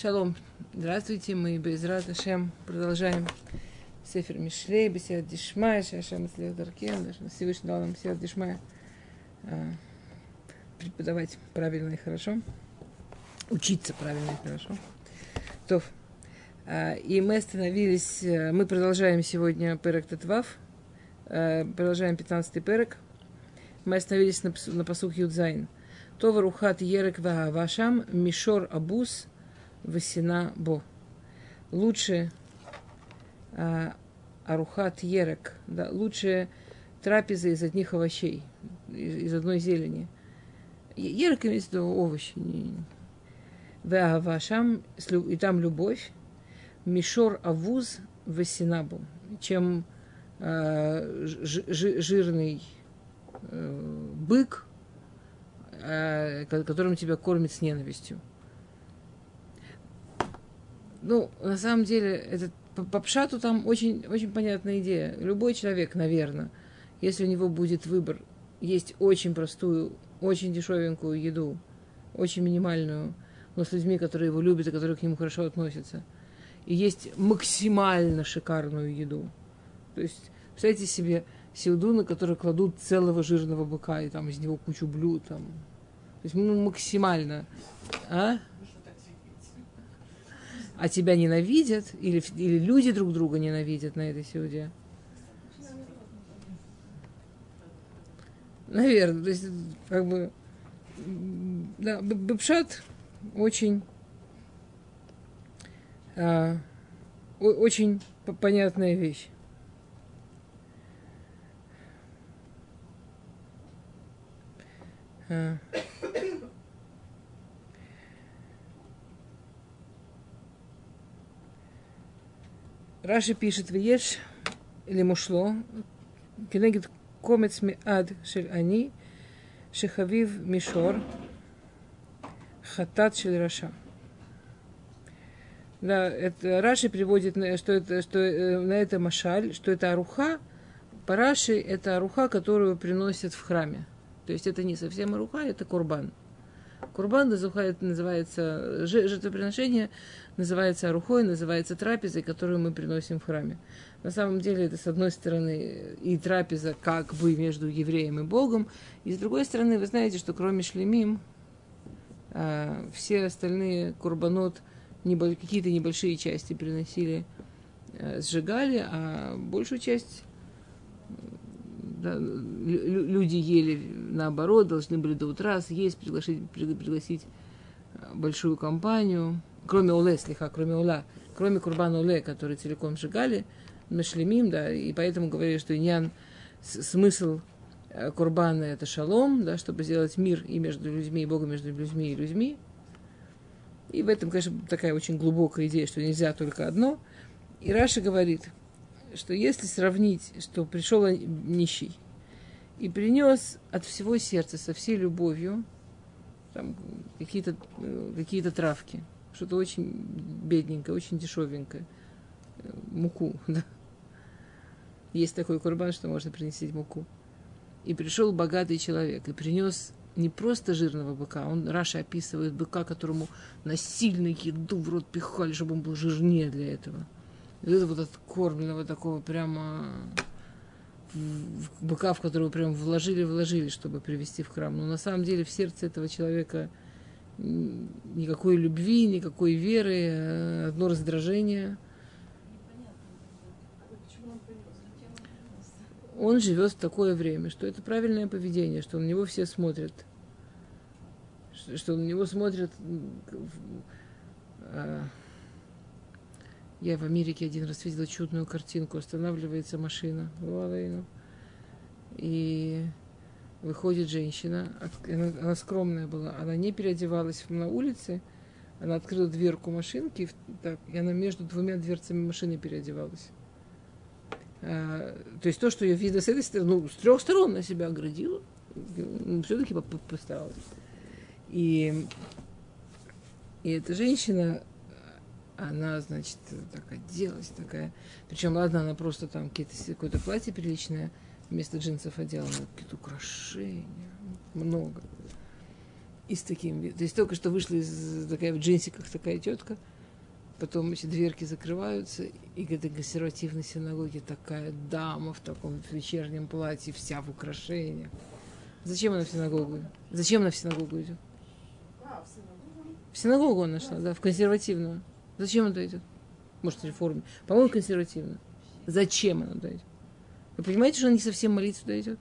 Шалом. Здравствуйте, мы без Шем продолжаем Сефер Мишлей, Бесед Дишмая, Шашем Даркен, Всевышний дал нам Бесед Дишмая а, преподавать правильно и хорошо, учиться правильно и хорошо. То, а, и мы остановились, э, мы продолжаем сегодня Перек Татвав, э, продолжаем 15-й Перек. Мы остановились на, на посух Юдзайн. Това рухат ерек вашам мишор абус – Васина Бо. Лучше а, арухат ерек, да, лучше трапеза из одних овощей, из, из одной зелени. Ерек имеется в виду овощи. Веавашам, и там любовь. Мишор авуз васинабу, чем э, жирный э, бык, э, которым тебя кормят с ненавистью. Ну, на самом деле, это, по, по пшату там очень, очень понятная идея. Любой человек, наверное, если у него будет выбор, есть очень простую, очень дешевенькую еду, очень минимальную, но с людьми, которые его любят и которые к нему хорошо относятся. И есть максимально шикарную еду. То есть, представьте себе силду, на которой кладут целого жирного быка, и там из него кучу блюд. Там. То есть, ну, максимально. А? А тебя ненавидят, или, или люди друг друга ненавидят на этой сеуде. Наверное, то есть, как бы, да, Бепшат очень, а, очень понятная вещь. А. Раши пишет, Виеш или мушло, кенегит комец ад шель ани, шехавив мишор, хатат шель раша. Да, это Раши приводит, что это, что э, на это машаль, что это аруха. По Раши это аруха, которую приносят в храме. То есть это не совсем аруха, это курбан. Курбан называется, жертвоприношение называется арухой, называется трапезой, которую мы приносим в храме. На самом деле это, с одной стороны, и трапеза как бы между евреем и Богом, и с другой стороны, вы знаете, что кроме шлемим, а, все остальные курбанот, какие-то небольшие части приносили, а, сжигали, а большую часть да, люди ели наоборот, должны были до утра съесть, пригласить, пригласить а, большую компанию, кроме Оле, слегка, кроме Ола, кроме Курбан Оле, который целиком сжигали, нашлемим, да, и поэтому говорили, что иньян, смысл э, Курбана это шалом, да, чтобы сделать мир и между людьми, и Богом между людьми и людьми. И в этом, конечно, такая очень глубокая идея, что нельзя только одно. И Раша говорит, что если сравнить, что пришел нищий и принес от всего сердца, со всей любовью, там, какие-то э, какие травки, что-то очень бедненькое, очень дешевенькое, э, муку, да. Есть такой курбан, что можно принести муку. И пришел богатый человек и принес не просто жирного быка, он Раша описывает быка, которому насильно еду в рот пихали, чтобы он был жирнее для этого – и это вот откормленного такого прямо быка, в которого прям вложили, вложили, чтобы привести в храм. Но на самом деле в сердце этого человека никакой любви, никакой веры, а одно раздражение. Он живет в такое время, что это правильное поведение, что на него все смотрят, что на него смотрят а, я в Америке один раз видела чудную картинку. Останавливается машина. И выходит женщина. Она, скромная была. Она не переодевалась на улице. Она открыла дверку машинки, и она между двумя дверцами машины переодевалась. А, то есть то, что ее видно с этой стороны, ну, с трех сторон на себя оградила, все-таки постаралась. И, и эта женщина, она, значит, так оделась, такая. Причем, ладно, она просто там какое-то платье приличное вместо джинсов одела, какие-то украшения, много. И с таким. То есть только что вышла из такая в джинсиках такая тетка, потом эти дверки закрываются, и к этой консервативной синагоге такая дама в таком вечернем платье, вся в украшениях. Зачем она в синагогу? Зачем она в синагогу идет? В синагогу она шла, да, в консервативную. Зачем она идет? Может, реформе. По-моему, консервативную. Зачем она туда идет? Вы понимаете, что она не совсем молиться туда идет?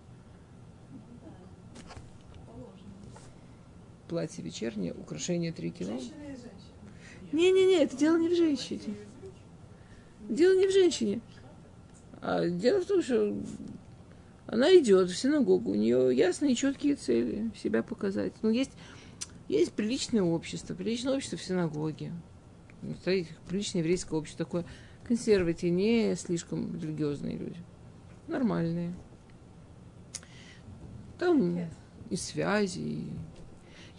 Платье вечернее, украшение 3 кило. Не-не-не, это дело не в женщине. Дело не в женщине. А дело в том, что она идет в синагогу, у нее ясные четкие цели себя показать. Ну, есть, есть приличное общество, приличное общество в синагоге. Приличное еврейское общество, такое консервативное, не слишком религиозные люди. Нормальные. Там и связи, и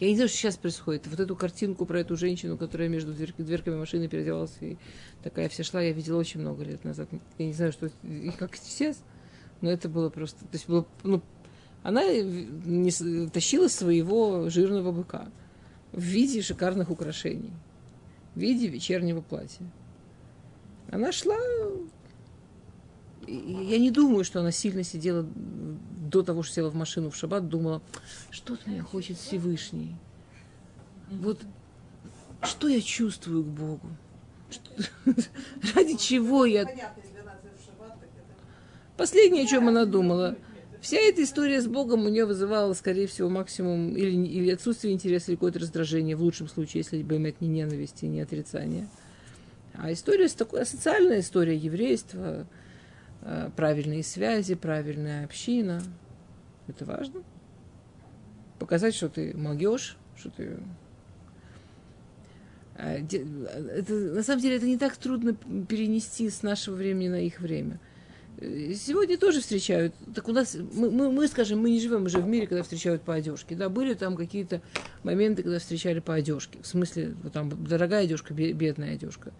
я не знаю, что сейчас происходит. Вот эту картинку про эту женщину, которая между дверками машины переодевалась и такая вся шла, я видела очень много лет назад. Я не знаю, что и как сейчас, но это было просто... То есть было, ну, она не, тащила своего жирного быка в виде шикарных украшений, в виде вечернего платья. Она шла... Я не думаю, что она сильно сидела до того, что села в машину в шаббат, думала, что-то меня хочет Всевышний. Вот что я чувствую к Богу? Ради чего я... Последнее, о чем она думала. Вся эта история с Богом у нее вызывала, скорее всего, максимум или, или отсутствие интереса, или какое-то раздражение, в лучшем случае, если бы иметь не ненависть и не отрицание. А история, такая социальная история еврейства, Э, правильные связи, правильная община. Это важно. Показать, что ты могешь, что ты... А, это, на самом деле это не так трудно перенести с нашего времени на их время. Сегодня тоже встречают. Так у нас, мы, мы, мы, скажем, мы не живем уже в мире, когда встречают по одежке. Да, были там какие-то моменты, когда встречали по одежке. В смысле, вот там дорогая одежка, бедная одежка.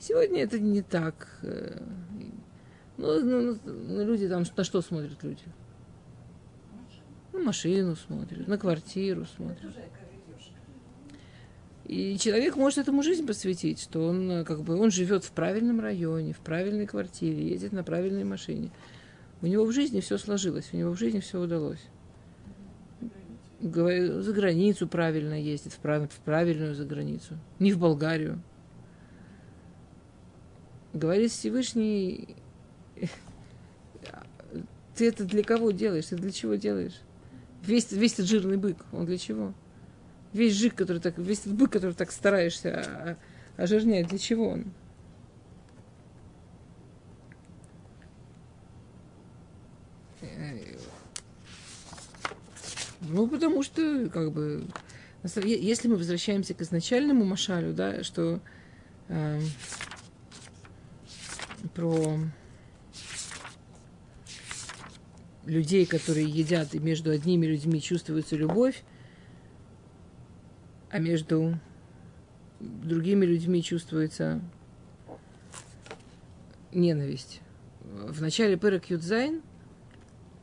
Сегодня это не так. Ну, ну, ну, люди там на что смотрят люди? На машину смотрят, на квартиру смотрят. И человек может этому жизнь посвятить, что он как бы он живет в правильном районе, в правильной квартире, едет на правильной машине. У него в жизни все сложилось, у него в жизни все удалось. За границу правильно ездит, в правильную за границу, не в Болгарию. Говорит Всевышний, ты это для кого делаешь? Ты для чего делаешь? Весь, весь этот жирный бык, он для чего? Весь жик, который так, весь бык, который так стараешься ожирнять, для чего он? Ну, потому что, как бы, если мы возвращаемся к изначальному машалю, да, что э, про людей, которые едят, и между одними людьми чувствуется любовь, а между другими людьми чувствуется ненависть. В начале Перек Юдзайн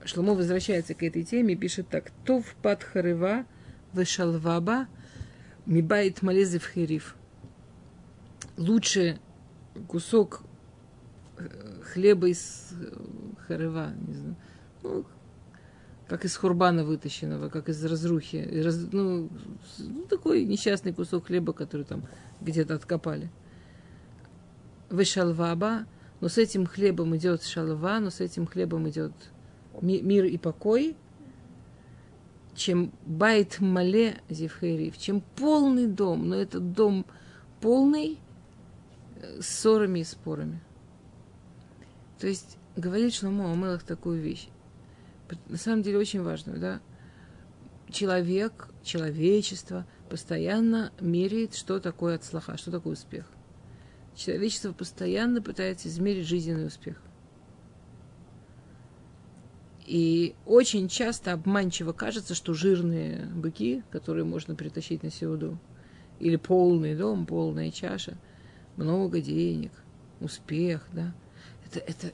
Шломо возвращается к этой теме и пишет так. Тов пад харыва вешалваба мибайт малезев хериф. Лучше кусок э, хлеба из э, харыва, не знаю, ну, как из хурбана вытащенного, как из разрухи. Раз, ну, ну, такой несчастный кусок хлеба, который там где-то откопали. Вышалваба, но с этим хлебом идет шалва, но с этим хлебом идет мир и покой, чем байт мале зевхерив, чем полный дом, но этот дом полный э, ссорами и спорами. То есть говорит Шломо Амелах такую вещь на самом деле очень важную, да, человек, человечество постоянно меряет, что такое отслаха, что такое успех. Человечество постоянно пытается измерить жизненный успех. И очень часто обманчиво кажется, что жирные быки, которые можно притащить на сеуду, или полный дом, полная чаша, много денег, успех, да, это, это,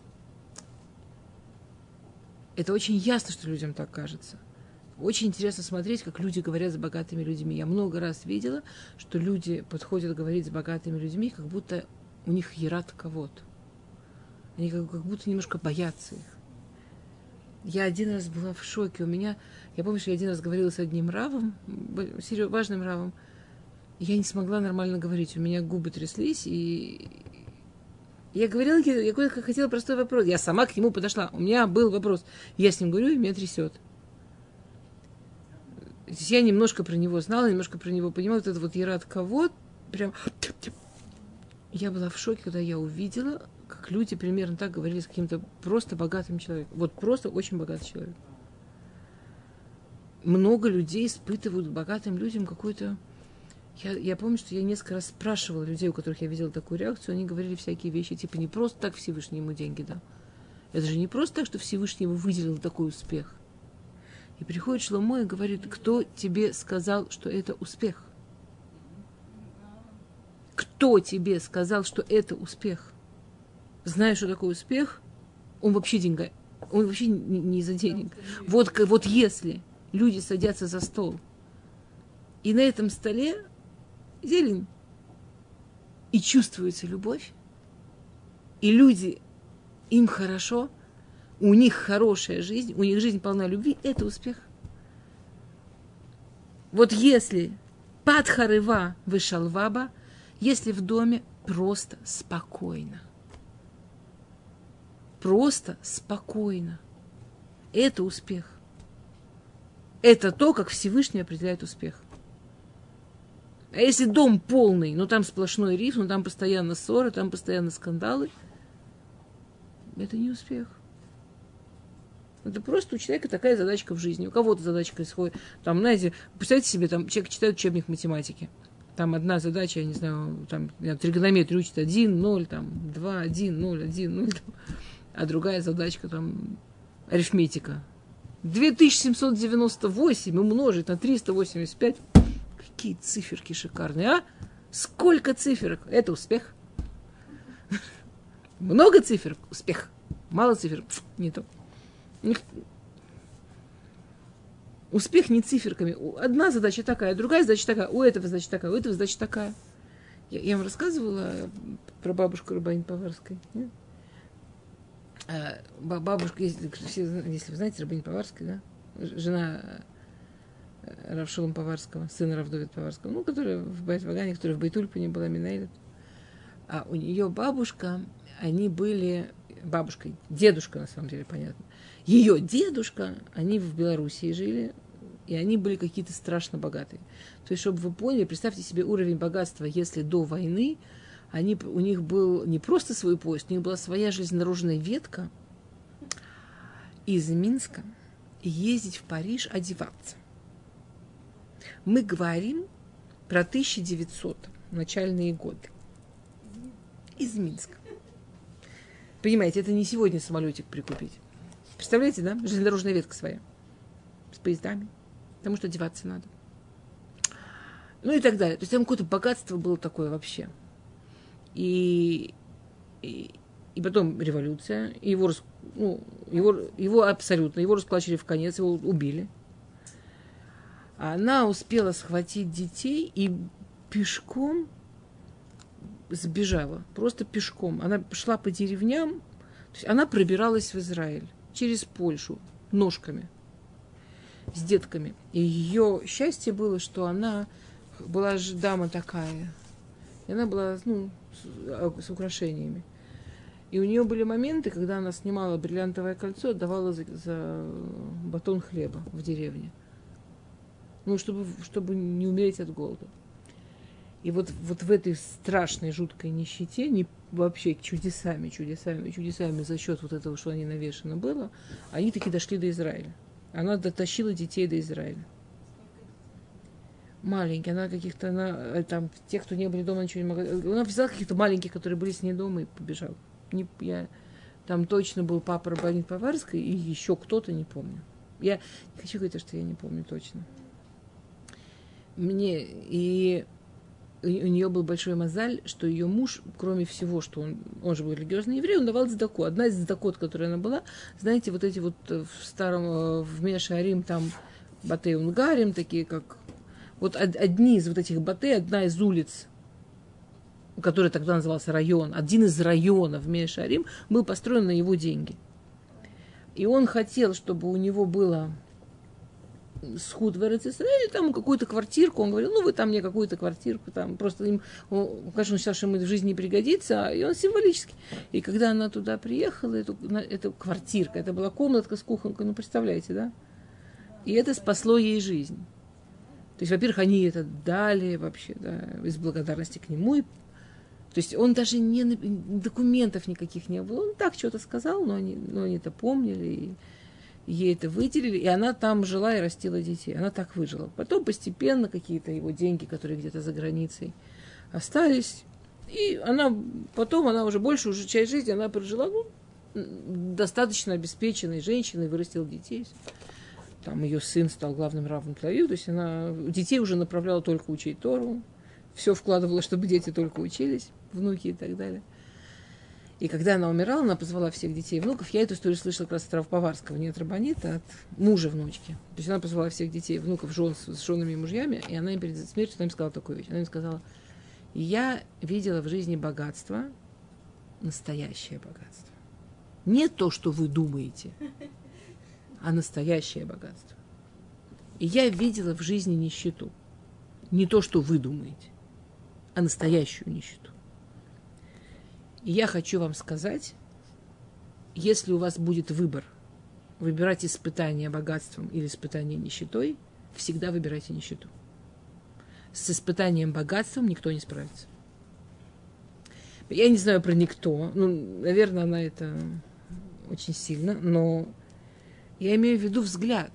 это очень ясно, что людям так кажется. очень интересно смотреть, как люди говорят с богатыми людьми. Я много раз видела, что люди подходят говорить с богатыми людьми, как будто у них ерат кого-то. Они как, как будто немножко боятся их. Я один раз была в шоке. У меня, я помню, что я один раз говорила с одним равом, важным равом, я не смогла нормально говорить. У меня губы тряслись, и я говорила, я хотела простой вопрос. Я сама к нему подошла. У меня был вопрос. Я с ним говорю, и меня трясет. Я немножко про него знала, немножко про него понимала. Вот это вот Ерат кого прям... Я была в шоке, когда я увидела, как люди примерно так говорили с каким-то просто богатым человеком. Вот просто очень богатый человек. Много людей испытывают богатым людям какой-то я, я помню, что я несколько раз спрашивала людей, у которых я видела такую реакцию, они говорили всякие вещи, типа не просто так Всевышний ему деньги дал. Это же не просто так, что Всевышний ему выделил такой успех. И приходит Шломо и говорит, кто тебе сказал, что это успех? Кто тебе сказал, что это успех? Знаешь, что такое успех? Он вообще деньга, он вообще не, не за денег. Вот, вот если люди садятся за стол, и на этом столе зелень. И чувствуется любовь. И люди, им хорошо, у них хорошая жизнь, у них жизнь полна любви, это успех. Вот если падхарыва вышалваба, если в доме просто спокойно. Просто спокойно. Это успех. Это то, как Всевышний определяет успех. А если дом полный, ну там сплошной риф, ну там постоянно ссоры, там постоянно скандалы, это не успех. Это просто у человека такая задачка в жизни. У кого-то задачка исходит. Там, знаете, представьте себе, там человек читает учебник математики. Там одна задача, я не знаю, там тригонометрию учит 1, 0, там 2, 1, 0, 1, 0. Там. А другая задачка там арифметика. 2798 умножить на 385 Какие циферки шикарные, а? Сколько циферок? Это успех. Много цифр – успех. Мало цифр – не то. Успех не циферками. Одна задача такая, другая задача такая, у этого задача такая, у этого задача такая. Я, я вам рассказывала про бабушку Рабанин Поварской. А, бабушка, если, если вы знаете, Рабанин Поварская, да? Жена Равшулом Поварского, сына Равдовит Поварского, ну, который в Байтвагане, который в Байтульпане была Минейлет. А у нее бабушка, они были, бабушка, дедушка, на самом деле, понятно. Ее дедушка, они в Белоруссии жили, и они были какие-то страшно богатые. То есть, чтобы вы поняли, представьте себе уровень богатства, если до войны они, у них был не просто свой поезд, у них была своя железнодорожная ветка из Минска ездить в Париж одеваться. Мы говорим про 1900, начальные годы. Из Минска. Понимаете, это не сегодня самолетик прикупить. Представляете, да? Железнодорожная ветка своя. С поездами. Потому что одеваться надо. Ну и так далее. То есть там какое-то богатство было такое вообще. И, и, и потом революция. И его, ну, его, его абсолютно, его раскулачили в конец, его убили она успела схватить детей и пешком сбежала, просто пешком. Она шла по деревням, то есть она пробиралась в Израиль через Польшу ножками с детками. И ее счастье было, что она была же дама такая. И она была ну, с, с украшениями. И у нее были моменты, когда она снимала бриллиантовое кольцо, отдавала за, за батон хлеба в деревне ну, чтобы, чтобы не умереть от голода. И вот, вот в этой страшной, жуткой нищете, не вообще чудесами, чудесами, чудесами за счет вот этого, что они навешено было, они таки дошли до Израиля. Она дотащила детей до Израиля. Маленькие, она каких-то, она, э, там, те, кто не были дома, ничего не могла. Она взяла каких-то маленьких, которые были с ней дома, и побежала. Не, я, там точно был папа Рабанит Поварской и еще кто-то, не помню. Я не хочу говорить, что я не помню точно мне и у нее был большой мозаль, что ее муж, кроме всего, что он, он же был религиозный еврей, он давал задаку. Одна из задакот, которая она была, знаете, вот эти вот э, в старом, э, в Мешарим, там Батей Унгарим, такие как... Вот одни из вот этих батей, одна из улиц, который тогда назывался район, один из районов Мешарим, был построен на его деньги. И он хотел, чтобы у него было схуд в Израиле, там какую-то квартирку, он говорил, ну вы там мне какую-то квартирку, там просто им, он, конечно, он считал, что ему в жизни не пригодится, и он символический. И когда она туда приехала, эту, эту квартирка, это была комнатка с кухонкой, ну представляете, да? И это спасло ей жизнь. То есть, во-первых, они это дали вообще, да, из благодарности к нему. И, то есть он даже не документов никаких не было. Он так что-то сказал, но они, но они это помнили. И, ей это выделили, и она там жила и растила детей. Она так выжила. Потом постепенно какие-то его деньги, которые где-то за границей остались. И она потом, она уже больше, уже часть жизни она прожила, ну, достаточно обеспеченной женщиной, вырастила детей. Там ее сын стал главным равным Тлаю, то есть она детей уже направляла только учить Тору, все вкладывала, чтобы дети только учились, внуки и так далее. И когда она умирала, она позвала всех детей и внуков. Я эту историю слышала как раз от Равповарского, не от Рабанита, а от мужа внучки. То есть она позвала всех детей внуков жен, с женами и мужьями, и она им перед смертью она им сказала такую вещь. Она им сказала, я видела в жизни богатство, настоящее богатство. Не то, что вы думаете, а настоящее богатство. И я видела в жизни нищету. Не то, что вы думаете, а настоящую нищету. И я хочу вам сказать, если у вас будет выбор, выбирать испытание богатством или испытание нищетой, всегда выбирайте нищету. С испытанием богатством никто не справится. Я не знаю про никто. Ну, наверное, она это очень сильно, но я имею в виду взгляд.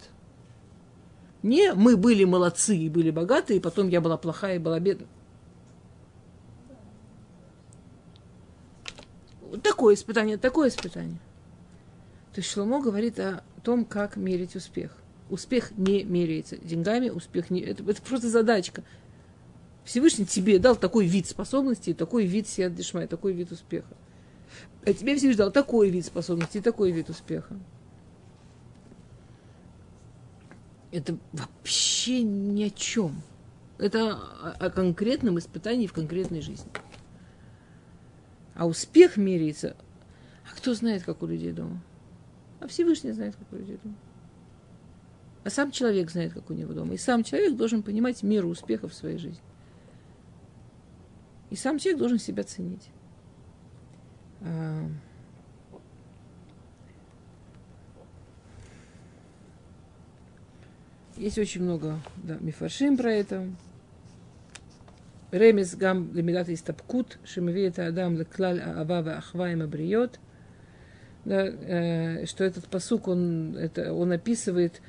Не мы были молодцы и были богатые, и потом я была плохая и была бедная. Такое испытание, такое испытание. То есть Шломо говорит о том, как мерить успех. Успех не меряется деньгами, успех не... Это, это просто задачка. Всевышний тебе дал такой вид способностей, такой вид сиадышма, такой вид успеха. А тебе Всевышний дал такой вид способностей, такой вид успеха. Это вообще ни о чем. Это о, о конкретном испытании в конкретной жизни. А успех меряется. А кто знает, как у людей дома? А Всевышний знает, как у людей дома. А сам человек знает, как у него дома. И сам человек должен понимать меру успеха в своей жизни. И сам человек должен себя ценить. А, есть очень много да, мифаршим про это. רמז גם למידת ההסתפקות שמביא את האדם לכלל האהבה והאחווה עם הבריות. Да, э, что этот посук, он, это, он описывает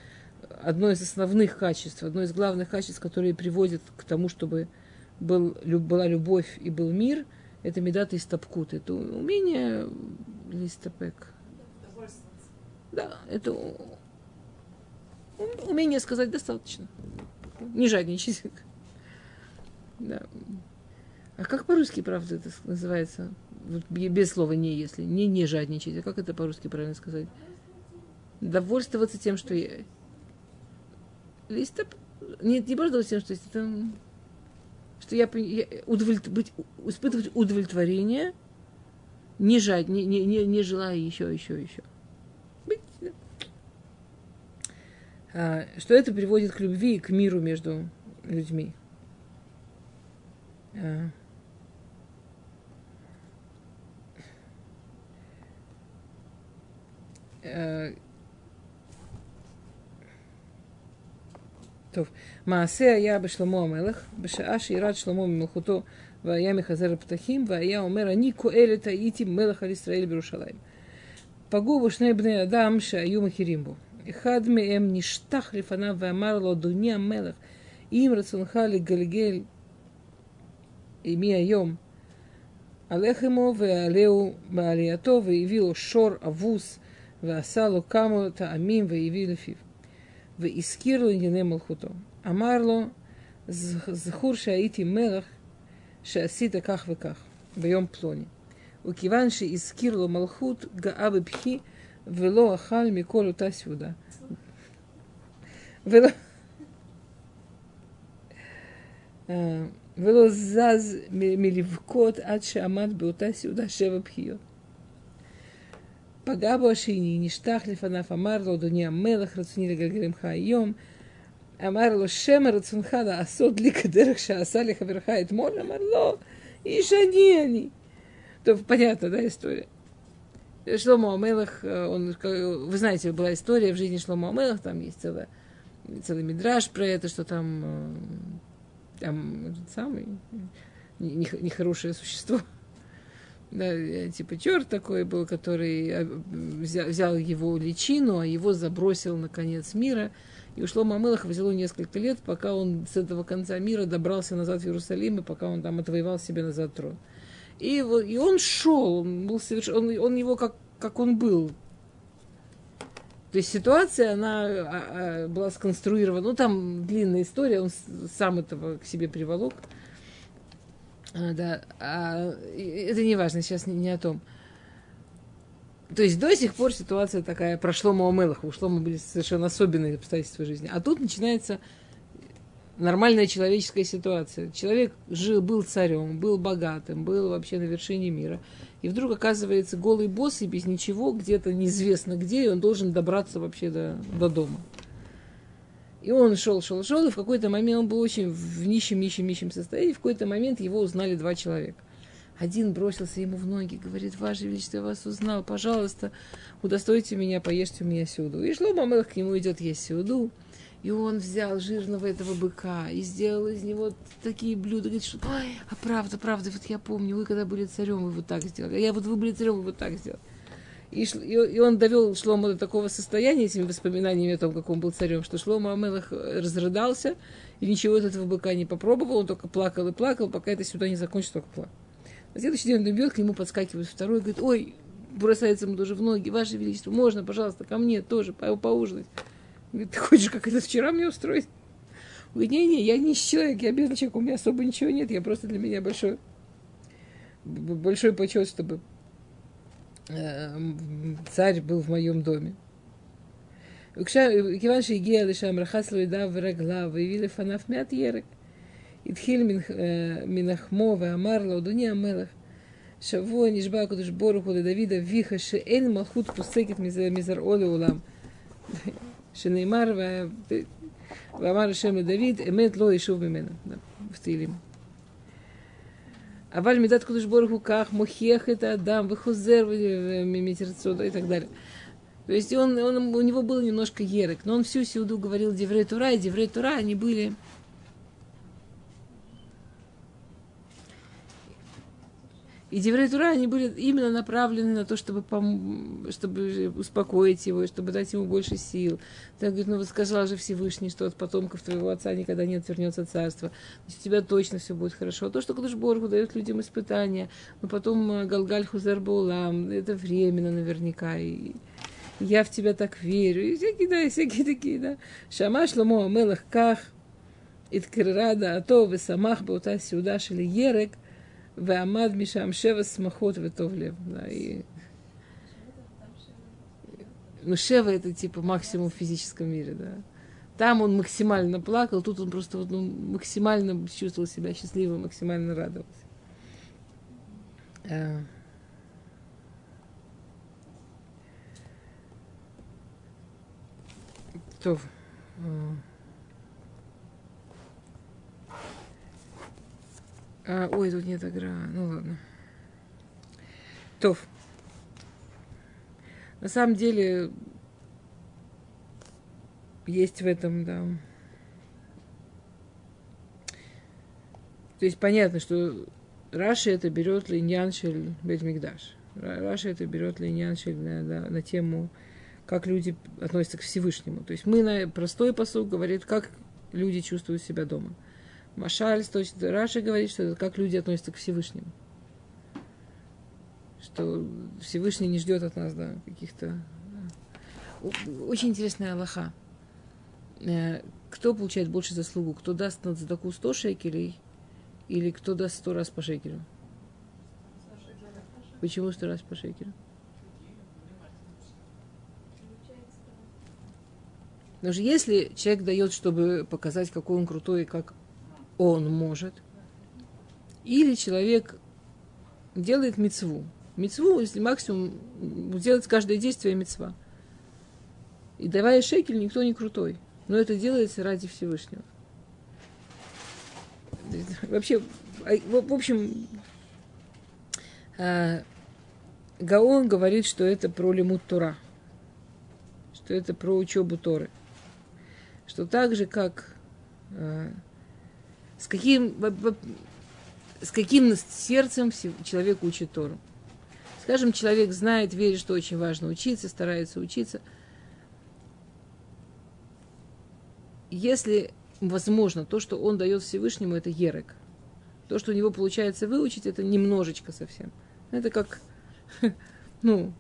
одно из основных качеств, одно из главных качеств, которые приводят к тому, чтобы был, люб, была любовь и был мир, это медата и стопкут, это умение листопек. Да, это умение сказать достаточно. Не жадничать. Да. А как по-русски, правда, это называется? Вот без слова «не», если. Не «не жадничать». А как это по-русски правильно сказать? Довольствоваться тем, что я... Листоп... Нет, не просто тем, что есть. Это... Что я, я удовлет... быть, испытывать удовлетворение, не жать, не, не, не, не желая еще, еще, еще. Быть, а, что это приводит к любви и к миру между людьми. טוב, מעשה היה בשלמה המלך, בשעה שירד שלמה ממלכותו והיה מחזר הפתחים, והיה אומר, אני קהלת הייתי מלך על ישראל בירושלים. פגעו בו שני בני אדם שהיו מכירים בו. אחד מהם נשטח לפניו ואמר לו, אדוני המלך, אם רצונך לגלגל и имя йом, Алехимо веалеу маалиято веивило шор авус веасало камо таамим веивило фив. Веискирло индине малхуто. Амарло זכור שהייתי מלך שעשית כך וכך ביום פלוני. וכיוון שהזכיר לו מלכות, גאה בבכי ולא אכל מכל אותה סעודה. ולא... ולא זז מלבכות עד שעמד באותה סעודה שבע בחיות. פגע בו השני, נשטח לפניו, אמר לו, אדוני המלך, רצוני לגלגל ממך היום. אמר לו, שמא רצונך לעשות לי כדרך שעשה לחברך אתמול? אמר לו, איש אני אני. טוב, понятно, да, история? Шломо Амелах, он, вы знаете, была история в жизни Шломо Амелах, там есть целая, целый мидраж про это, что там, там самый нехорошее существо, да, типа черт такой был, который взял, взял его личину, а его забросил на конец мира. И ушло Мамелах взяло несколько лет, пока он с этого конца мира добрался назад в Иерусалим, и пока он там отвоевал себе назад трон. И, и он шел, он, был соверш... он, он его как, как он был. То есть ситуация, она а, а, была сконструирована, ну там длинная история, он сам этого к себе приволок. А, да, а, это не важно, сейчас не, не о том. То есть до сих пор ситуация такая, прошло Маомелах, ушло мы были совершенно особенные обстоятельства жизни. А тут начинается нормальная человеческая ситуация. Человек жил, был царем, был богатым, был вообще на вершине мира. И вдруг оказывается голый босс и без ничего, где-то неизвестно где, и он должен добраться вообще до, до дома. И он шел, шел, шел, и в какой-то момент он был очень в нищем, нищем, нищем состоянии. В какой-то момент его узнали два человека. Один бросился ему в ноги, говорит, Ваше Величество, я вас узнал, пожалуйста, удостойте меня, поешьте у меня сюду. И шло Мамелах к нему идет есть сюду. И он взял жирного этого быка и сделал из него такие блюда. Говорит, что, ой, а правда, правда, вот я помню, вы когда были царем, вы вот так сделали. А я вот вы были царем, вы вот так сделали. И, и он довел Шлома до такого состояния этими воспоминаниями о том, как он был царем, что Шлома Амелах разрыдался и ничего от этого быка не попробовал, он только плакал и плакал, пока это сюда не закончится, только плакал. На следующий день он идет, к нему подскакивает второй, говорит, ой, бросается ему тоже в ноги, Ваше Величество, можно, пожалуйста, ко мне тоже по поужинать. Говорит, ты хочешь, как это вчера мне устроить? Говорит, не-не, я не человек, я без человека, у меня особо ничего нет, я просто для меня большой, большой почет, чтобы эм, царь был в моем доме. Киван Шигея Лишам Рахас Луидав Раглав и Фанаф Мят Ерек. Идхиль Минахмо э, Амар Лаудуни Амелах. Шаво Нишба Кудуш Боруху Давида Виха Шеэль Махут Пусекет Мизар Оли Улам. Шенеймар Вамар Шем Давид Эмет Ло Ишув Мимена в Тилим. Аваль Медат Кудыш Борху Ках Мухех это Адам Вихузер Мимитерцо и так далее. То есть он, он, у него было немножко ерек, но он всю сиуду говорил Деврей Тура, и Деврей Тура они были И Деврей они были именно направлены на то, чтобы, пом- чтобы успокоить его, чтобы дать ему больше сил. Ты говорит, ну вот сказал же Всевышний, что от потомков твоего отца никогда не отвернется царство. Значит, у тебя точно все будет хорошо. То, что Кудыш Боргу дает людям испытания, но потом э, Галгаль Хузер Баулам, это временно наверняка. И я в тебя так верю. И всякие, да, и всякие такие, да. Шама Шломо Амелах Ках, Иткирада Ато, Весамах Баута Сиуда Шели Ерек – Веамад Мишам Шева Смахот Ветовлев. Да, и... Ну, Шева это типа максимум в физическом мире, да. Там он максимально плакал, тут он просто вот, ну, максимально чувствовал себя счастливым, максимально радовался. А... Uh... А, ой, тут нет игра. Ну ладно. Тоф. На самом деле есть в этом, да. То есть понятно, что Раши это берет Линьян Шель Бетмикдаш. Раши это берет Линьян Шель на, на, на тему, как люди относятся к Всевышнему. То есть мы на простой посыл говорит, как люди чувствуют себя дома. Машаль, точно, Раша говорит, что это как люди относятся к Всевышнему. Что Всевышний не ждет от нас, да, каких-то... Очень интересная Аллаха. Э, кто получает больше заслугу? Кто даст на задаку 100 шекелей или кто даст 100 раз по шекелю? Почему 100 раз по шекелю? Потому что если человек дает, чтобы показать, какой он крутой, как он может, или человек делает мецву. Мецву, если максимум делать каждое действие мецва. И давая шекель, никто не крутой. Но это делается ради Всевышнего. Вообще, а, в общем, а, Гаон говорит, что это про лимут Тура, что это про учебу Торы. Что так же, как а, с каким, с каким сердцем человек учит Тору. Скажем, человек знает, верит, что очень важно учиться, старается учиться. Если возможно, то, что он дает Всевышнему, это ерек. То, что у него получается выучить, это немножечко совсем. Это как, ну,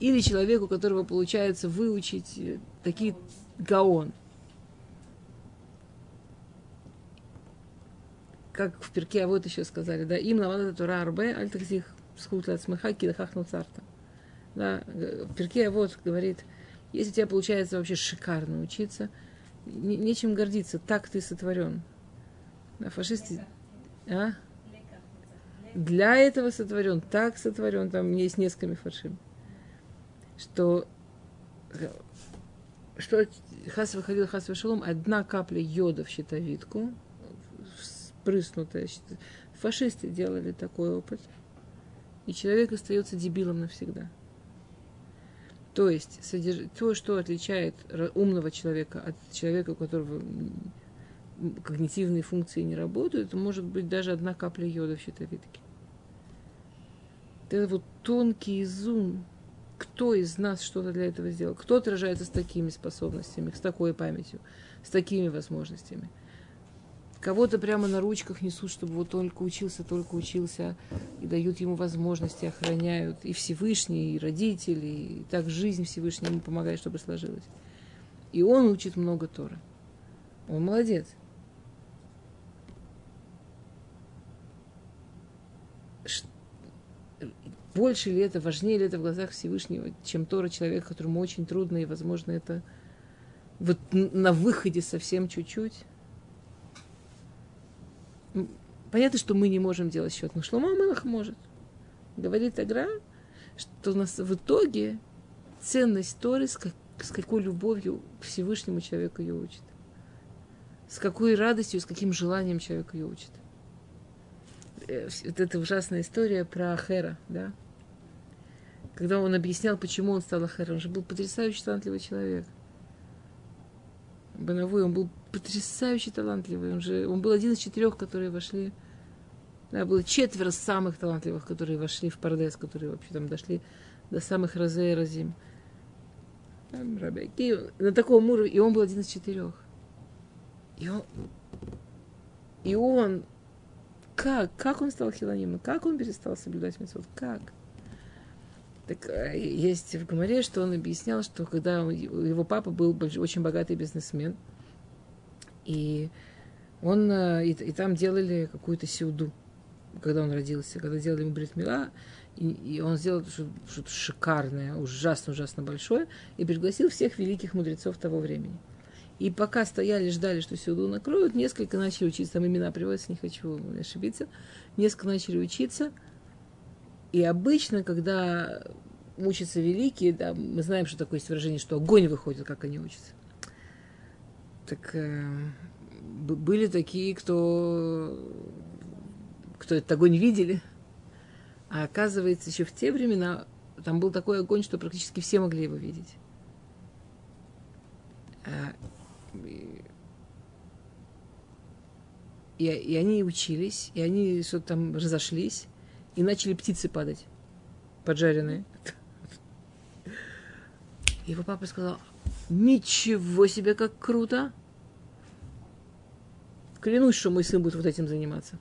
или человеку, у которого получается выучить э, такие гаон. Как в перке, а вот еще сказали, да, им ламада тура арбе, аль такзих схут от смеха кидахах царта. Да, в перке, а вот говорит, если у тебя получается вообще шикарно учиться – не, нечем гордиться, так ты сотворен. А фашисты... А? Для этого сотворен, так сотворен, там есть несколько мифаршим. Что, что хас выходил хас шалом, одна капля йода в щитовидку, спрыснутая. Фашисты делали такой опыт. И человек остается дебилом навсегда. То есть то, что отличает умного человека от человека, у которого когнитивные функции не работают, может быть даже одна капля йода в щитовидке. Это вот тонкий зум. Кто из нас что-то для этого сделал? Кто отражается с такими способностями, с такой памятью, с такими возможностями? Кого-то прямо на ручках несут, чтобы вот только учился, только учился, и дают ему возможности, охраняют и Всевышний, и родители, и так жизнь Всевышний ему помогает, чтобы сложилась. И он учит много Торы. Он молодец. Больше ли это, важнее ли это в глазах Всевышнего, чем Тора человека, которому очень трудно, и, возможно, это вот на выходе совсем чуть-чуть? Понятно, что мы не можем делать счет, но Шлома Амелах может. Говорит Агра, что у нас в итоге ценность Торы, с, как, с какой любовью к Всевышнему человек ее учит. С какой радостью, с каким желанием человек ее учит. Э, вот эта ужасная история про Ахера, да? Когда он объяснял, почему он стал Ахером. Он же был потрясающий талантливый человек. Бановой, он был потрясающе талантливый. Он, же, он был один из четырех, которые вошли. Да, было четверо самых талантливых, которые вошли в Пардес, которые вообще там дошли до самых Розе и Розим. На таком уровне. И он был один из четырех. И он, и он как? Как он стал хилонимом? Как он перестал соблюдать митцвот? Как? Так э, есть в Гамаре, что он объяснял, что когда его папа был очень богатый бизнесмен, и он э, и, и там делали какую-то сеуду, когда он родился, когда делали ему бритмила, и, и он сделал что-то шикарное, ужасно-ужасно большое, и пригласил всех великих мудрецов того времени. И пока стояли, ждали, что сеуду накроют, несколько начали учиться, там имена приводятся, не хочу ошибиться, несколько начали учиться – и обычно, когда учатся великие, да, мы знаем, что такое есть выражение, что огонь выходит, как они учатся. Так э, были такие, кто, кто этот огонь видели. А оказывается, еще в те времена там был такой огонь, что практически все могли его видеть. А, и, и они учились, и они что-то там разошлись и начали птицы падать, поджаренные. Его папа сказал, ничего себе, как круто. Клянусь, что мой сын будет вот этим заниматься.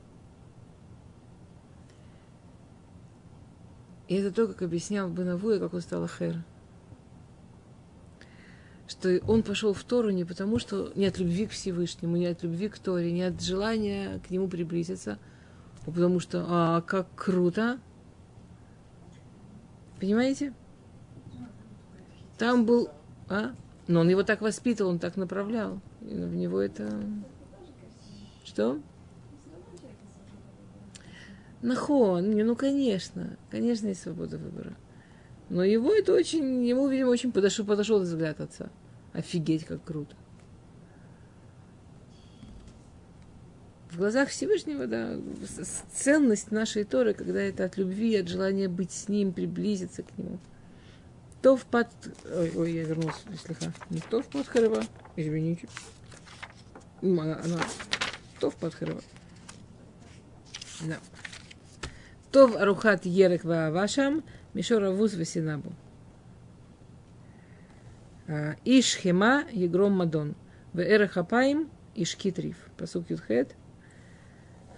И это то, как объяснял Бенавуя, как он стал Ахер. Что он пошел в Тору не потому, что не от любви к Всевышнему, не от любви к Торе, не от желания к нему приблизиться – потому что, а, как круто. Понимаете? Там был, а? Но он его так воспитывал, он так направлял. И в него это... Что? Нахон, ну конечно, конечно, есть свобода выбора. Но его это очень, ему, видимо, очень подошел, подошел взгляд отца. Офигеть, как круто. В глазах Всевышнего, да, ценность нашей Торы, когда это от любви, от желания быть с ним, приблизиться к нему. То в под... Ой, ой, я вернулся, слегка. Не то в подхарова, извините. Она, она... То в подхарова. Да. То в арухат ерек вашам, мишора вуз васинабу. А, иш хема егром мадон. В эрахапаим иш китрив. Посук юдхет.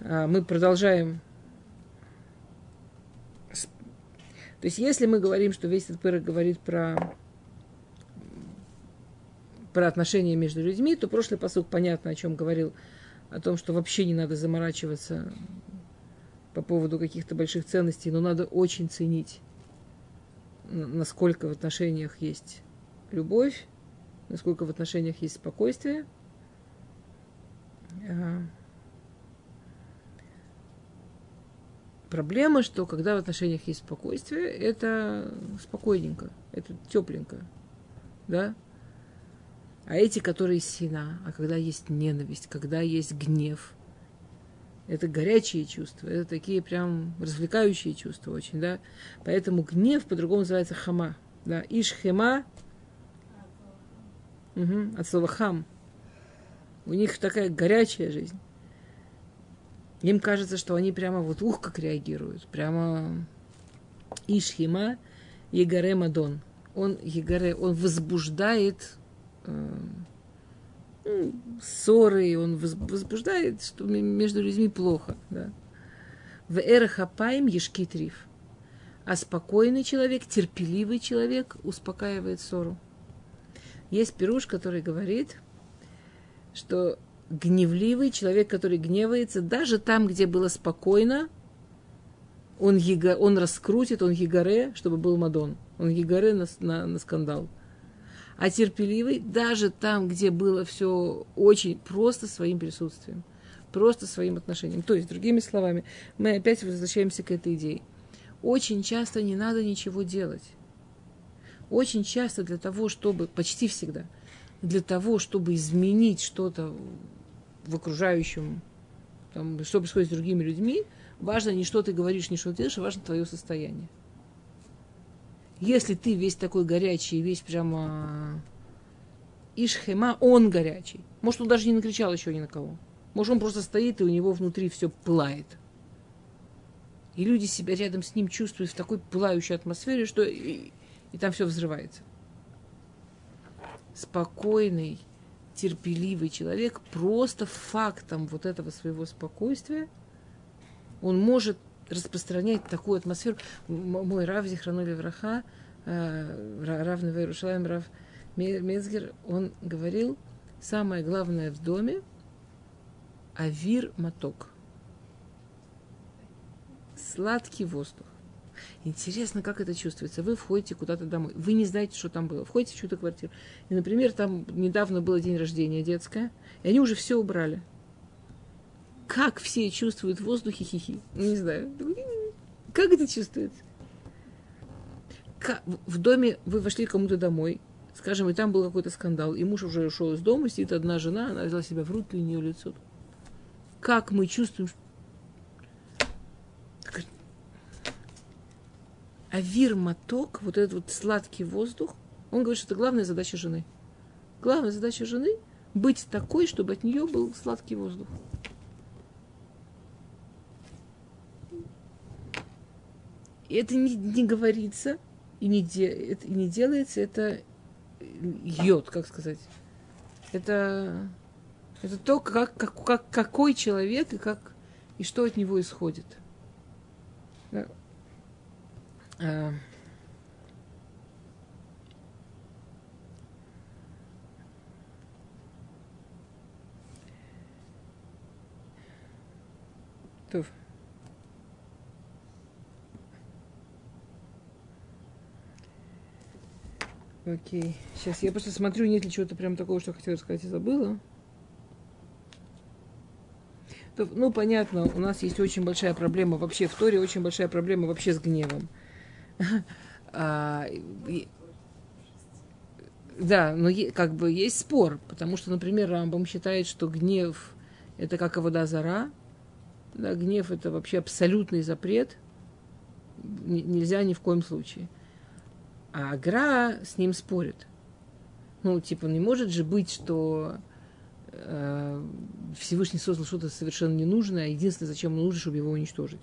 А, мы продолжаем. То есть, если мы говорим, что весь этот пырок говорит про про отношения между людьми, то прошлый посуд понятно, о чем говорил, о том, что вообще не надо заморачиваться по поводу каких-то больших ценностей, но надо очень ценить, насколько в отношениях есть любовь, насколько в отношениях есть спокойствие. Проблема, что когда в отношениях есть спокойствие, это спокойненько, это тепленько, да? А эти, которые сина, а когда есть ненависть, когда есть гнев, это горячие чувства, это такие прям развлекающие чувства очень, да? Поэтому гнев по-другому называется хама, да? Иш хема, угу, от слова хам. У них такая горячая жизнь. Им кажется, что они прямо вот ух, как реагируют. Прямо Ишхима Егаре Мадон. Он, Егаре, он возбуждает э, ссоры, он возбуждает, что между людьми плохо. Да. В эрахапаем ешкитриф. А спокойный человек, терпеливый человек успокаивает ссору. Есть пируш, который говорит, что гневливый, человек, который гневается, даже там, где было спокойно, он, ега, он раскрутит, он егаре, чтобы был Мадон. Он егаре на, на, на скандал. А терпеливый, даже там, где было все очень просто своим присутствием, просто своим отношением. То есть, другими словами, мы опять возвращаемся к этой идее. Очень часто не надо ничего делать. Очень часто для того, чтобы, почти всегда, для того, чтобы изменить что-то в окружающем, там, что происходит с другими людьми, важно не что ты говоришь, не что ты делаешь, а важно твое состояние. Если ты весь такой горячий, весь прямо Ишхема, он горячий. Может, он даже не накричал еще ни на кого. Может, он просто стоит, и у него внутри все пылает. И люди себя рядом с ним чувствуют в такой пылающей атмосфере, что и, и там все взрывается. Спокойный, терпеливый человек просто фактом вот этого своего спокойствия он может распространять такую атмосферу. Мой Рав Зихранули Враха, э, Рав Иерушалаем, Рав Мецгер, он говорил, самое главное в доме – авир маток. Сладкий воздух. Интересно, как это чувствуется. Вы входите куда-то домой, вы не знаете, что там было. Входите в чью-то квартиру. И, например, там недавно было день рождения детское, и они уже все убрали. Как все чувствуют в воздухе хихи? Не знаю. Как это чувствуется? В доме вы вошли кому-то домой, скажем, и там был какой-то скандал, и муж уже ушел из дома, сидит одна жена, она взяла себя в руки, у нее лицо. Как мы чувствуем, А вир-моток, вот этот вот сладкий воздух, он говорит, что это главная задача жены. Главная задача жены – быть такой, чтобы от нее был сладкий воздух. Это не, не говорится и не, де, это, и не делается, это йод, как сказать. Это, это то, как, как, как, какой человек и, как, и что от него исходит. Да. А, Туф. Окей. Сейчас я просто смотрю, нет ли чего-то прям такого, что хотела сказать и забыла. То, ну, понятно, у нас есть очень большая проблема вообще в Торе, очень большая проблема вообще с гневом. А, да, но как бы есть спор, потому что, например, Рамбам считает, что гнев – это как вода зара, да, гнев – это вообще абсолютный запрет, нельзя ни в коем случае. А Агра с ним спорит. Ну, типа, не может же быть, что э, Всевышний создал что-то совершенно ненужное, а единственное, зачем он нужен, чтобы его уничтожить.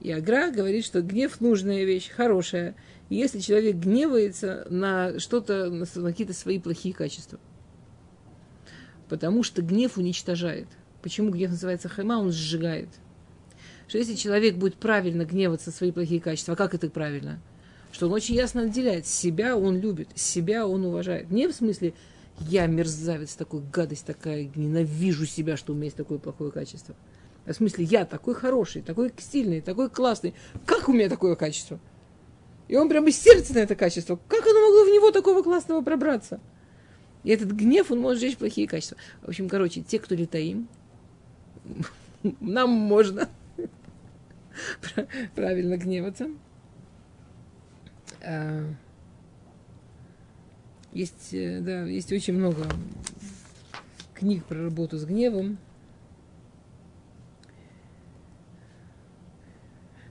И Агра говорит, что гнев нужная вещь, хорошая. И если человек гневается на что-то, на какие-то свои плохие качества. Потому что гнев уничтожает. Почему гнев называется хайма? Он сжигает. Что если человек будет правильно гневаться на свои плохие качества, а как это правильно? Что он очень ясно отделяет. Себя он любит, себя он уважает. Не в смысле, я мерзавец, такой гадость такая, ненавижу себя, что у меня есть такое плохое качество. В смысле, я такой хороший, такой стильный, такой классный. Как у меня такое качество? И он прям из сердца на это качество. Как оно могло в него такого классного пробраться? И этот гнев, он может сжечь плохие качества. В общем, короче, те, кто летаим, нам можно правильно гневаться. А, есть, э, да, есть очень много книг про работу с гневом.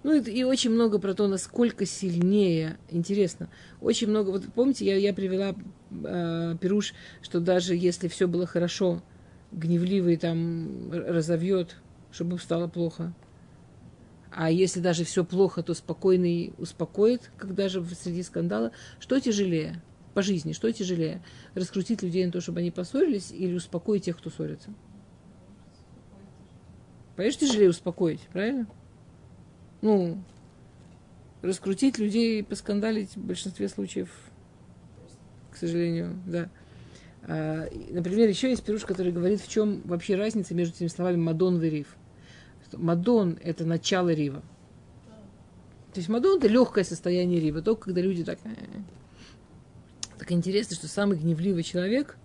Ну и, и очень много про то, насколько сильнее, интересно, очень много, вот помните, я, я привела э, Пируш, что даже если все было хорошо, гневливый там разовьет, чтобы стало плохо. А если даже все плохо, то спокойный успокоит, когда же среди скандала. Что тяжелее по жизни, что тяжелее? Раскрутить людей на то, чтобы они поссорились, или успокоить тех, кто ссорится? Конечно, тяжелее успокоить, правильно? ну, раскрутить людей и поскандалить в большинстве случаев, к сожалению, да. А, например, еще есть пируш, который говорит, в чем вообще разница между этими словами Мадон и Рив. Мадон – это начало Рива. То есть Мадон – это легкое состояние Рива, только когда люди так... «Э, э». Так интересно, что самый гневливый человек,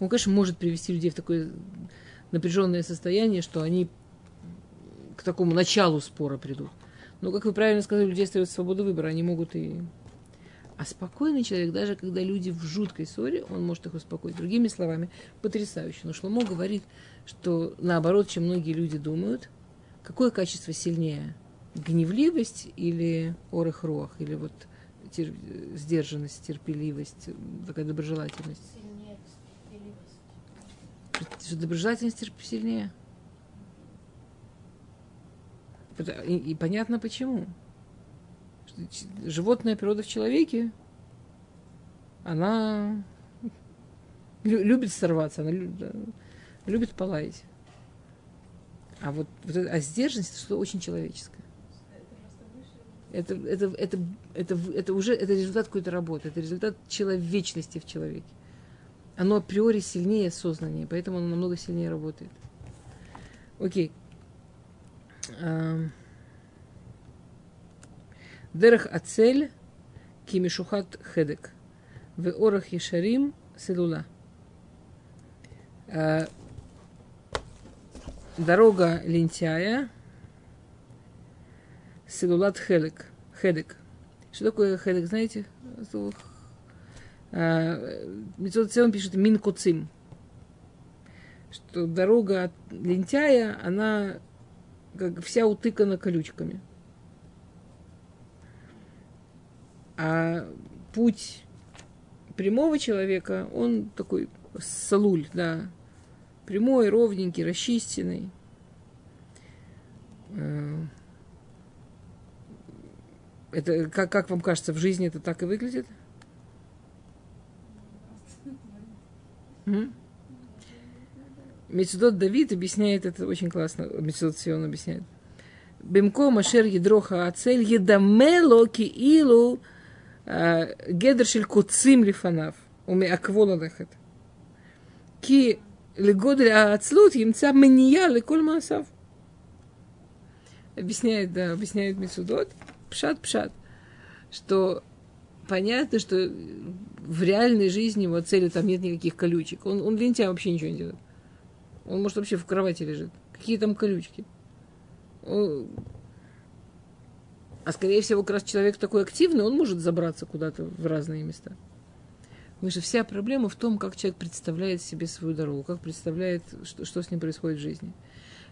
он, конечно, может привести людей в такое напряженное состояние, что они к такому началу спора придут. Но, как вы правильно сказали, людей остается свобода выбора, они могут и... А спокойный человек, даже когда люди в жуткой ссоре, он может их успокоить. Другими словами, потрясающе. Но Шломо говорит, что наоборот, чем многие люди думают, какое качество сильнее? Гневливость или орых руах? Или вот тер... сдержанность, терпеливость, такая доброжелательность? Сильнее терпеливость. Доброжелательность сильнее? И, и понятно почему. Животная природа в человеке, она любит сорваться, она любит полаять. А вот, вот а сдержанность что-то очень человеческое. Это, это, это, это, это уже это результат какой-то работы, это результат человечности в человеке. Оно априори сильнее сознания, поэтому оно намного сильнее работает. Окей. Дерех Ацель Кимишухат Хедек. В Орах Ешарим Селула. Дорога лентяя Селулат Хедек. Хедек. Что такое хедек, знаете? Мецод пишет Мин Куцим. Что дорога лентяя, она как вся утыкана колючками. А путь прямого человека, он такой салуль, да, прямой, ровненький, расчистенный. Э, это как, как вам кажется, в жизни это так и выглядит? Мецудот Давид объясняет это очень классно. Мецудот Сион объясняет. Бемко Машер Едроха Ацель Едамело Киилу э, Гедершель Куцим Лифанав. Уме Акволанах это. Ки Легодель Ацлут Емца Мания Леколь Масав. Объясняет, да, объясняет Мисудот. Пшат, пшат. Что понятно, что в реальной жизни его целью там нет никаких колючек. Он, он лентяй вообще ничего не делает. Он, может, вообще в кровати лежит. Какие там колючки? Он... А скорее всего, как раз человек такой активный, он может забраться куда-то в разные места. Потому что вся проблема в том, как человек представляет себе свою дорогу, как представляет, что, что с ним происходит в жизни.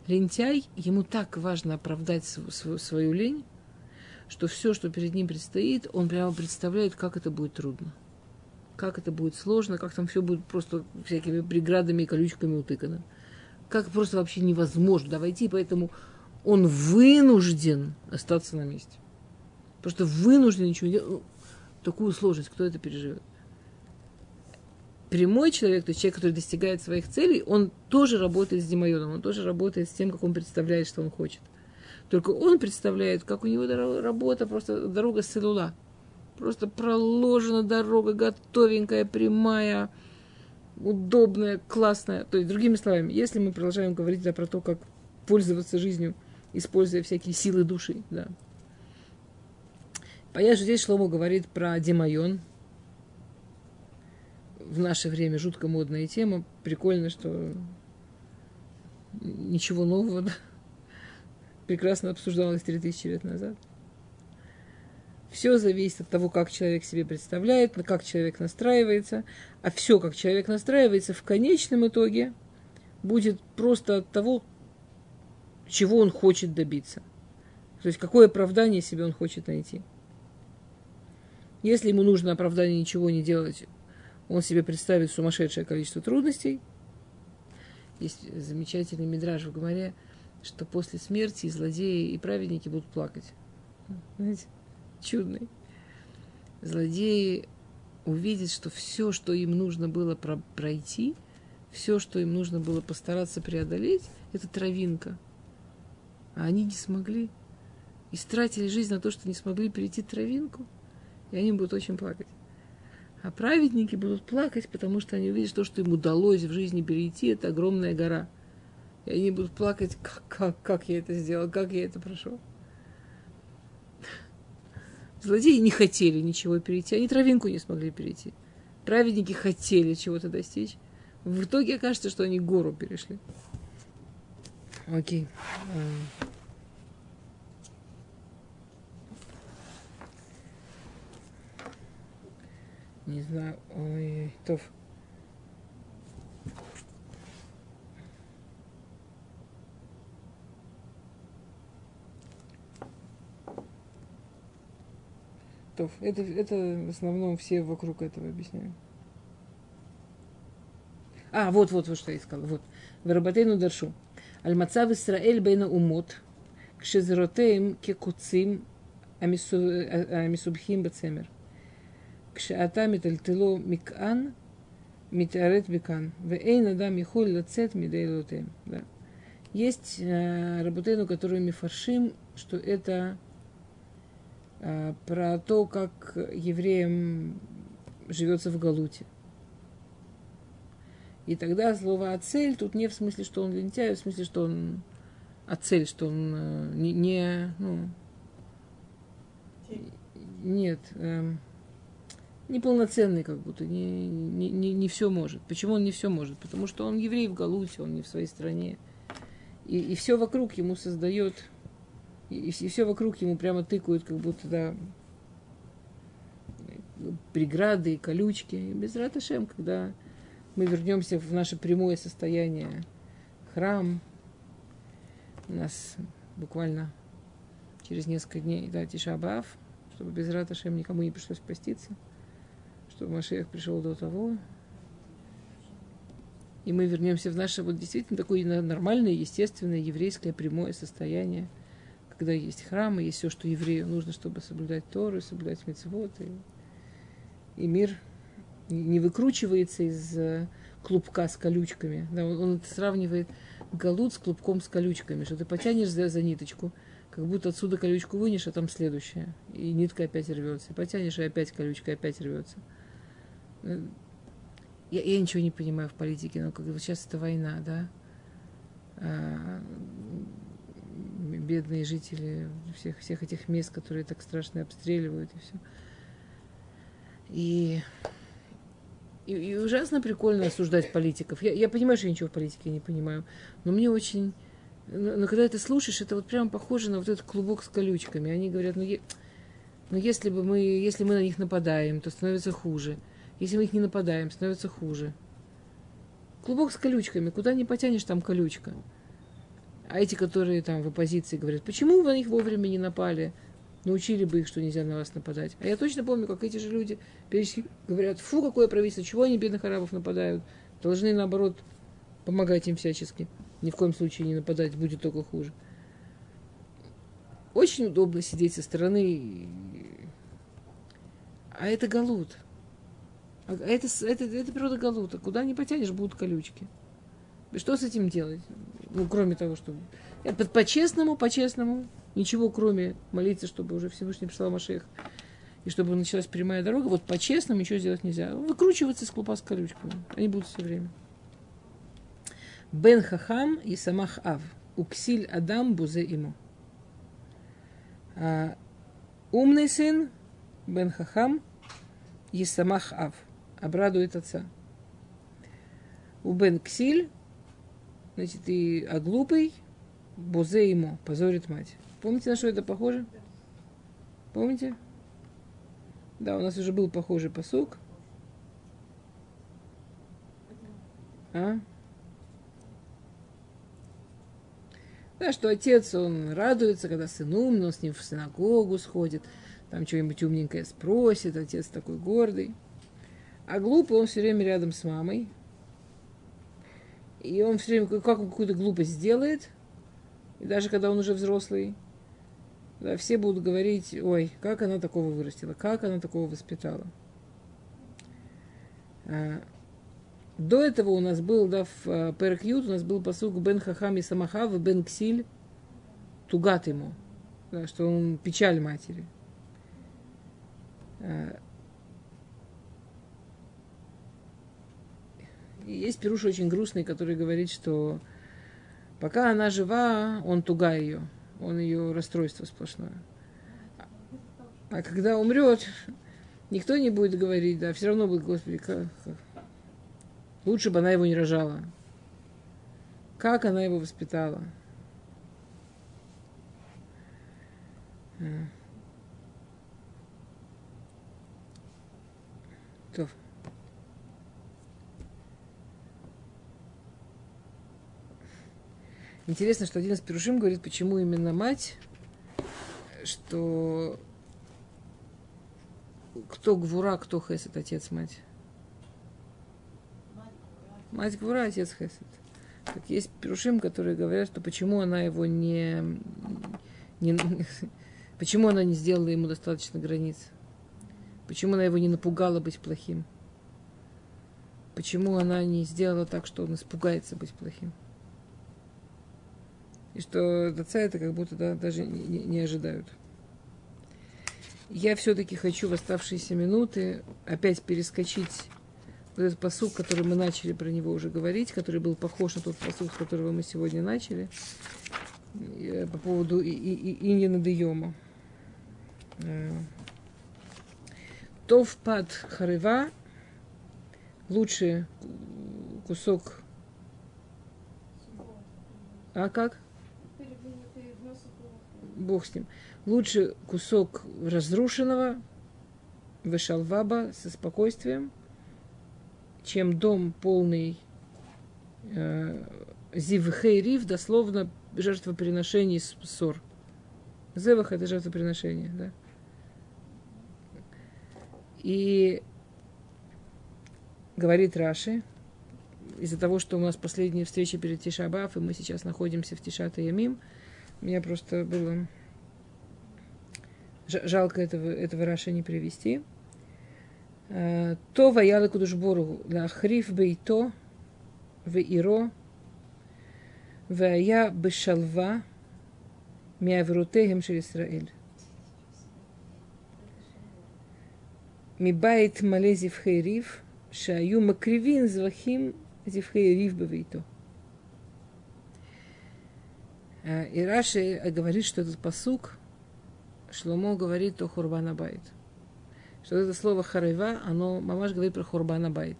Лентяй, ему так важно оправдать свою, свою лень, что все, что перед ним предстоит, он прямо представляет, как это будет трудно. Как это будет сложно, как там все будет просто всякими преградами и колючками утыкано. Как просто вообще невозможно войти, поэтому он вынужден остаться на месте. Просто вынужден ничего не делать. Ну, такую сложность, кто это переживет? Прямой человек, то есть человек, который достигает своих целей, он тоже работает с Димайоном, он тоже работает с тем, как он представляет, что он хочет. Только он представляет, как у него работа, просто дорога с целула. Просто проложена дорога, готовенькая, прямая, удобная, классная. То есть, другими словами, если мы продолжаем говорить да, про то, как пользоваться жизнью, используя всякие силы души, да, Понятно, что здесь Шломо говорит про Демайон. В наше время жутко модная тема. Прикольно, что ничего нового. Да? Прекрасно обсуждалось 3000 лет назад. Все зависит от того, как человек себе представляет, как человек настраивается. А все, как человек настраивается, в конечном итоге будет просто от того, чего он хочет добиться. То есть какое оправдание себе он хочет найти. Если ему нужно оправдание ничего не делать, он себе представит сумасшедшее количество трудностей. Есть замечательный мидраж в Гоморе, что после смерти злодеи и праведники будут плакать. Знаете, чудный. Злодеи увидят, что все, что им нужно было пройти, все, что им нужно было постараться преодолеть, это травинка. А они не смогли. Истратили жизнь на то, что не смогли перейти травинку – и они будут очень плакать. А праведники будут плакать, потому что они увидят, что, что им удалось в жизни перейти, это огромная гора. И они будут плакать, как, как, как я это сделал, как я это прошел. Злодеи не хотели ничего перейти, они травинку не смогли перейти. Праведники хотели чего-то достичь. В итоге окажется, что они гору перешли. Окей. Не знаю. Ой, то. То, это, это в основном все вокруг этого объясняют. А, вот, вот, вот что я искала. Вот. Ваработейну даршу. Аль-Мацав Исраэль бейна умот, кшезеротеем кекуцим амисубхим бацемер. כשאתה מטלטלו מכאן, מתערת מכאן, ואין אדם יכול לצאת מידי אלוהותיהם. Да. Есть э, Рабутейну, который мифаршим, что это э, про то, как евреям живется в Галуте. И тогда слово «ацель» тут не в смысле, что он лентяй, а в смысле, что он «ацель», что он э, не, не ну, нет, э, неполноценный как будто, не, не, не, не все может. Почему он не все может? Потому что он еврей в Галуте, он не в своей стране. И, и все вокруг ему создает, и, и все вокруг ему прямо тыкают, как будто, да, преграды и колючки. И без раташем, когда мы вернемся в наше прямое состояние, храм, у нас буквально через несколько дней, да, Тишабаав, чтобы без раташем никому не пришлось поститься – что Машех пришел до того, и мы вернемся в наше вот действительно такое нормальное, естественное, еврейское прямое состояние, когда есть храм, и есть все, что еврею нужно, чтобы соблюдать Тору, соблюдать митцвот, и, и мир не выкручивается из э, клубка с колючками. Да, он, он сравнивает галут с клубком с колючками, что ты потянешь за, за ниточку, как будто отсюда колючку вынешь, а там следующая. И нитка опять рвется. Потянешь, и опять колючка опять рвется я, я ничего не понимаю в политике, но как вот сейчас это война, да, а, бедные жители всех, всех этих мест, которые так страшно обстреливают и все. И, и, и ужасно прикольно осуждать политиков. Я, я понимаю, что я ничего в политике не понимаю, но мне очень Но, но когда ты слушаешь, это вот прямо похоже на вот этот клубок с колючками. Они говорят, ну, е... ну если бы мы, если мы на них нападаем, то становится хуже. Если мы их не нападаем, становится хуже. Клубок с колючками. Куда не потянешь, там колючка. А эти, которые там в оппозиции говорят, почему вы на них вовремя не напали? Научили бы их, что нельзя на вас нападать. А я точно помню, как эти же люди периодически говорят, фу, какое правительство, чего они бедных арабов нападают? Должны, наоборот, помогать им всячески. Ни в коем случае не нападать, будет только хуже. Очень удобно сидеть со стороны. А это галут. А это, это, это природа галута. Куда не потянешь, будут колючки. И что с этим делать? Ну, кроме того, что... По-честному, по-честному, ничего, кроме молиться, чтобы уже Всевышний прислал Машех, и чтобы началась прямая дорога, вот по-честному ничего сделать нельзя. Выкручиваться из клупа с колючками. Они будут все время. Бен Хахам и Самах Ав. Уксиль Адам Бузе ему. А, умный сын Бен Хахам и Самах Ав. Обрадует отца. У Бен Ксиль значит, и, а глупый Бозе ему, позорит мать. Помните, на что это похоже? Помните? Да, у нас уже был похожий посук. А? Да, что отец, он радуется, когда сын умный, он с ним в синагогу сходит, там что-нибудь умненькое спросит, отец такой гордый. А глупый, он все время рядом с мамой, и он все время как он какую-то глупость сделает, и даже когда он уже взрослый, да, все будут говорить, ой, как она такого вырастила, как она такого воспитала. А, до этого у нас был, да, в а, Перхют у нас был посуг Бен Хахам и Самахав, Бен Ксиль, тугат ему, да, что он печаль матери. А, Есть Пируш очень грустный, который говорит, что пока она жива, он туга ее, он ее расстройство сплошное. А когда умрет, никто не будет говорить, да, все равно будет, Господи, как, как. лучше бы она его не рожала. Как она его воспитала? То. Интересно, что один из Перушим говорит, почему именно мать, что кто Гвура, кто Хесед, отец, мать. Мать Гвура, отец Хесед. Так есть Перушим, которые говорят, что почему она его не, не почему она не сделала ему достаточно границ. Почему она его не напугала быть плохим. Почему она не сделала так, что он испугается быть плохим и что отца это как будто да, даже не, не ожидают. Я все-таки хочу в оставшиеся минуты опять перескочить вот этот посук, который мы начали про него уже говорить, который был похож на тот посук, с которого мы сегодня начали, э, по поводу Иньяна Дейома. Э, Тов пад харева, лучший кусок. А как? Бог с ним. Лучше кусок разрушенного, вышалваба со спокойствием, чем дом полный э, зивхейрив, дословно жертвоприношений ссор. Зевах – это жертвоприношение, да. И говорит Раши, из-за того, что у нас последняя встреча перед Тишабаф, и мы сейчас находимся в Тишата Ямим – мне просто было жалко этого, этого Раша не привести. Э, то ваяла кудушбору лахриф бейто в иро вая бешалва миаврутегем шер Исраэль. מבית מלא זבחי ריב שהיו מקריבין זבחים זבחי ריב בביתו. Э, и Раши говорит, что этот פסוק Шломо говорит о חורבן הבית. Что это слово חרבה, оно, ממש говорит про חורבן הבית.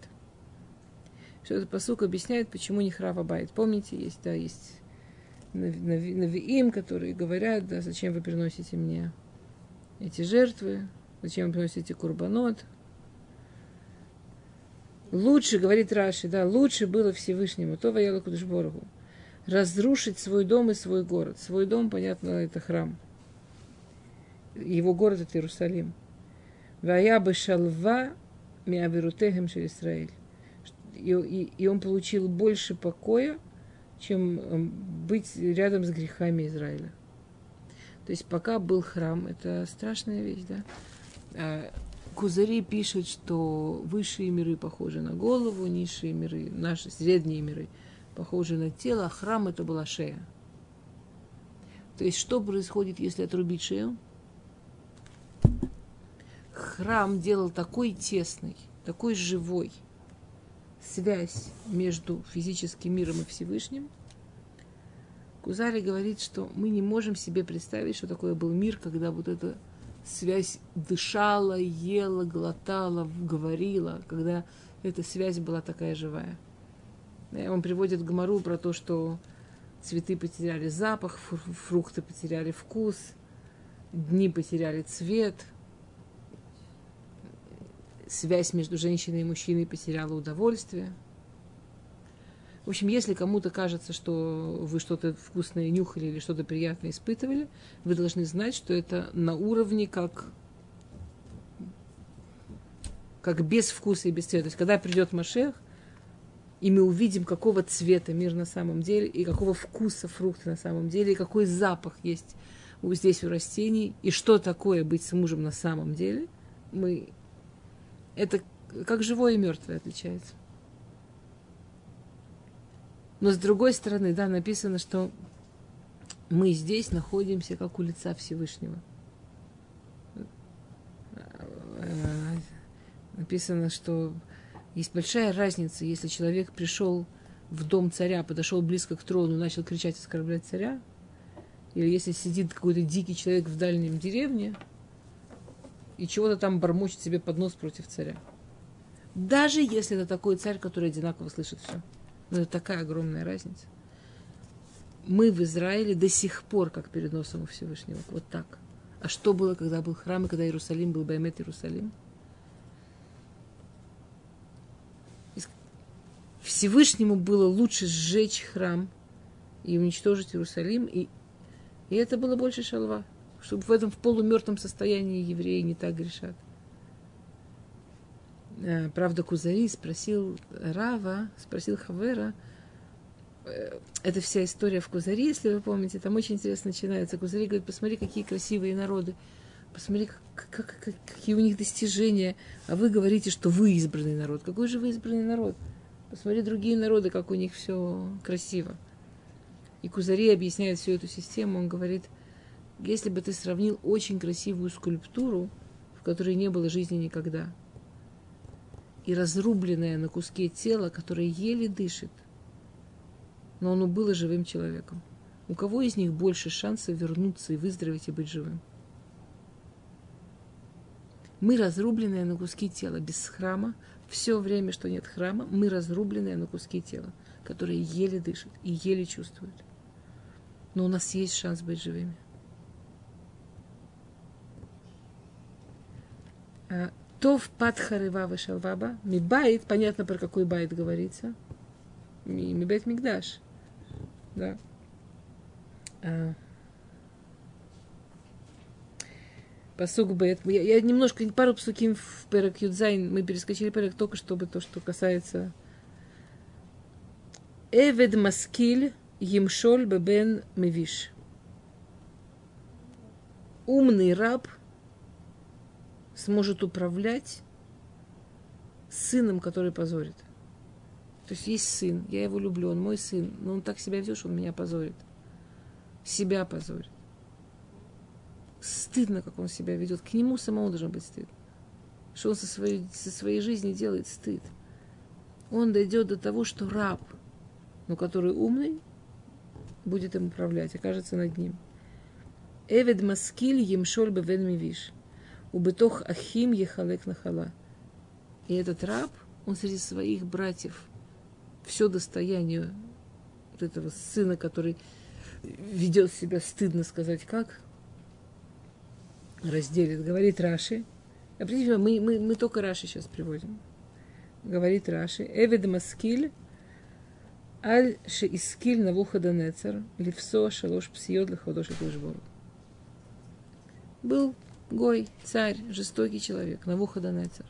Что этот פסוק объясняет, почему נחרב הבית. Помните, есть, да, есть נביאים, которые говорят, да, зачем вы приносите мне эти жертвы, зачем вы приносите курбанот. Лучше, говорит Раши, да, лучше было Всевышнему, то вояла Кудышборгу, разрушить свой дом и свой город. Свой дом, понятно, это храм. Его город это Иерусалим. Вая бы шалва миаверутехем Израиль. И, и, и он получил больше покоя, чем эм, быть рядом с грехами Израиля. То есть пока был храм, это страшная вещь, да? А Кузари пишет, что высшие миры похожи на голову, низшие миры, наши средние миры похожи на тело, а храм это была шея. То есть что происходит, если отрубить шею? Храм делал такой тесный, такой живой – связь между физическим миром и Всевышним, Кузари говорит, что мы не можем себе представить, что такое был мир, когда вот эта связь дышала, ела, глотала, говорила, когда эта связь была такая живая. Он приводит Гмару про то, что цветы потеряли запах, фрукты потеряли вкус, дни потеряли цвет – связь между женщиной и мужчиной потеряла удовольствие. В общем, если кому-то кажется, что вы что-то вкусное нюхали или что-то приятное испытывали, вы должны знать, что это на уровне как, как без вкуса и без цвета. То есть, когда придет Машех, и мы увидим, какого цвета мир на самом деле, и какого вкуса фрукты на самом деле, и какой запах есть здесь у растений, и что такое быть с мужем на самом деле, мы это как живое и мертвое отличается. Но с другой стороны, да, написано, что мы здесь находимся как у лица Всевышнего. Написано, что есть большая разница, если человек пришел в дом царя, подошел близко к трону, начал кричать, оскорблять царя, или если сидит какой-то дикий человек в дальнем деревне, и чего-то там бормочет себе под нос против царя. Даже если это такой царь, который одинаково слышит все. Но это такая огромная разница. Мы в Израиле до сих пор как перед носом у Всевышнего. Вот так. А что было, когда был храм, и когда Иерусалим был Баймет Иерусалим? Всевышнему было лучше сжечь храм и уничтожить Иерусалим, и, и это было больше шалва чтобы в этом в полумертвом состоянии евреи не так грешат. Э, правда, Кузари спросил Рава, спросил Хавера, э, это вся история в Кузари, если вы помните, там очень интересно начинается. Кузари говорит, посмотри, какие красивые народы, посмотри, как, как, как, какие у них достижения, а вы говорите, что вы избранный народ. Какой же вы избранный народ? Посмотри другие народы, как у них все красиво. И Кузари объясняет всю эту систему, он говорит – если бы ты сравнил очень красивую скульптуру, в которой не было жизни никогда, и разрубленное на куске тело, которое еле дышит, но оно было живым человеком. У кого из них больше шансов вернуться и выздороветь и быть живым? Мы разрубленное на куски тела без храма. Все время, что нет храма, мы разрубленное на куски тела, которые еле дышат и еле чувствуют. Но у нас есть шанс быть живыми. А, טוב פת חרבה ושלוה בה. מבית, понятно, про какой בית говорится. מבית מקדש. Да. А. Посук Бет. Я, я немножко, пару псуким в Перек Юдзайн, мы перескочили Перек только чтобы то, что касается Эвед Маскиль Емшоль Бебен Мевиш. Умный раб – сможет управлять сыном, который позорит. То есть есть сын, я его люблю, он мой сын, но он так себя ведет, что он меня позорит. Себя позорит. Стыдно, как он себя ведет. К нему самому должно быть стыд. Что он со своей, со своей жизни делает стыд. Он дойдет до того, что раб, но который умный, будет им управлять, окажется над ним. Эвед маскиль емшоль бевен мивиш убытох ахим ехалек нахала. И этот раб, он среди своих братьев все достояние вот этого сына, который ведет себя стыдно сказать как, разделит, говорит Раши. Определенно, мы, мы, мы только Раши сейчас приводим. Говорит Раши. Эвед Маскиль Аль Шеискиль Навуходонецер Левсо Шалош Псиот Лехвадош Кушбору. Был Гой, царь, жестокий человек, Навуходонецер.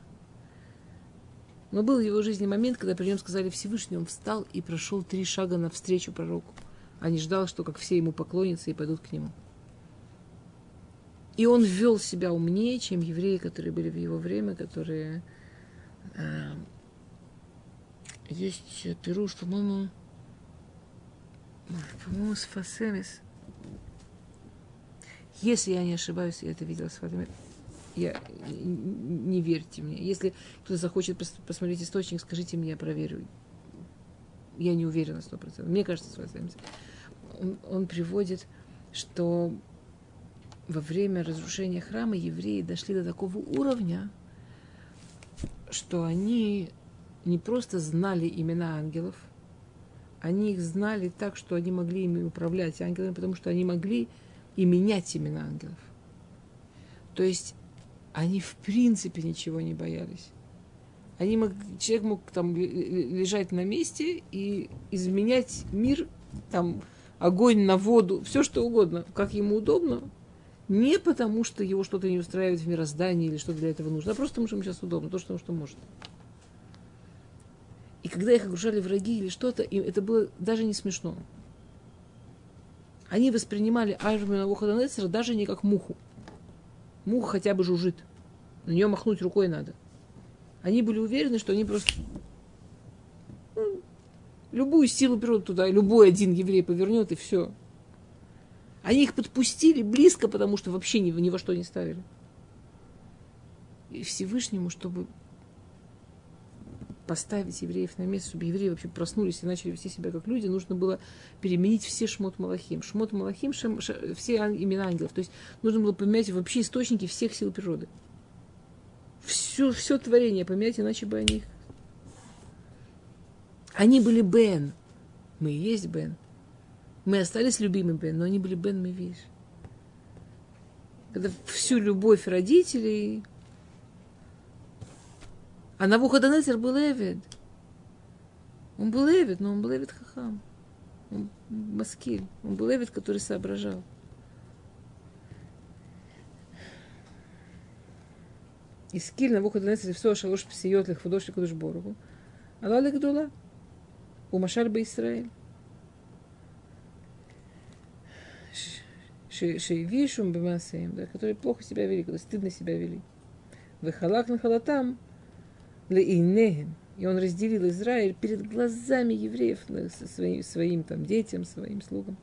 Но был в его жизни момент, когда при нем сказали Всевышний, он встал и прошел три шага навстречу пророку, а не ждал, что как все ему поклонятся и пойдут к нему. И он вел себя умнее, чем евреи, которые были в его время, которые... Э, есть пируш, по-моему, по-моему, с Фасемис. Если я не ошибаюсь, я это видела с Фатами. Я, не верьте мне. Если кто-то захочет посмотреть источник, скажите мне, я проверю. Я не уверена сто процентов. Мне кажется, с Фасемис. Он, он приводит, что во время разрушения храма евреи дошли до такого уровня, что они не просто знали имена ангелов, они их знали так, что они могли ими управлять ангелами, потому что они могли и менять имена ангелов. То есть они в принципе ничего не боялись. Они мог, человек мог там лежать на месте и изменять мир, там огонь на воду, все что угодно, как ему удобно, не потому, что его что-то не устраивает в мироздании или что-то для этого нужно, а просто потому, что ему сейчас удобно, то, что, что может. И когда их окружали враги или что-то, им это было даже не смешно. Они воспринимали армию Навуходонецера даже не как муху. Муха хотя бы жужжит. На нее махнуть рукой надо. Они были уверены, что они просто ну, любую силу природы туда, любой один еврей повернет, и все. Они их подпустили близко, потому что вообще ни, ни во что не ставили. И Всевышнему, чтобы поставить евреев на место, чтобы евреи вообще проснулись и начали вести себя как люди, нужно было переменить все шмот Малахим. Шмот Малахим, шем, ш, все имена ангелов. То есть нужно было поменять вообще источники всех сил природы. Все, все творение поменять, иначе бы они... Они были Бен. Мы и есть Бен. Мы остались любимыми, но они были Бен Мевиш. Когда всю любовь родителей... А Навуходоносор был Эвид. Он был Эвид, но он был Эвид Хахам. Он Маскиль. Он был Эвид, который соображал. И скиль Навуходоносор все шалош псиот лихвадош ликудуш борогу. Алла лигдула. У Машаль Израиль. Шейвишум бемасеем, да, которые плохо себя вели, которые стыдно себя вели. Вехалак на халатам лейнехем. И он разделил Израиль перед глазами евреев, своим, своим там, детям, своим слугам.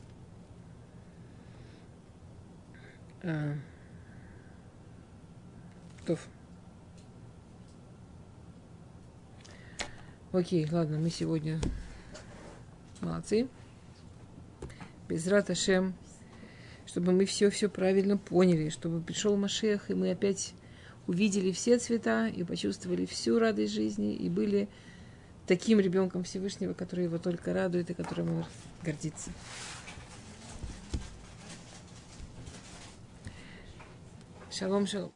А. Тоф. Окей, ладно, мы сегодня молодцы. Без Раташем чтобы мы все-все правильно поняли, чтобы пришел Машех, и мы опять увидели все цвета и почувствовали всю радость жизни, и были таким ребенком Всевышнего, который его только радует и которым он гордится. Шалом, шалом.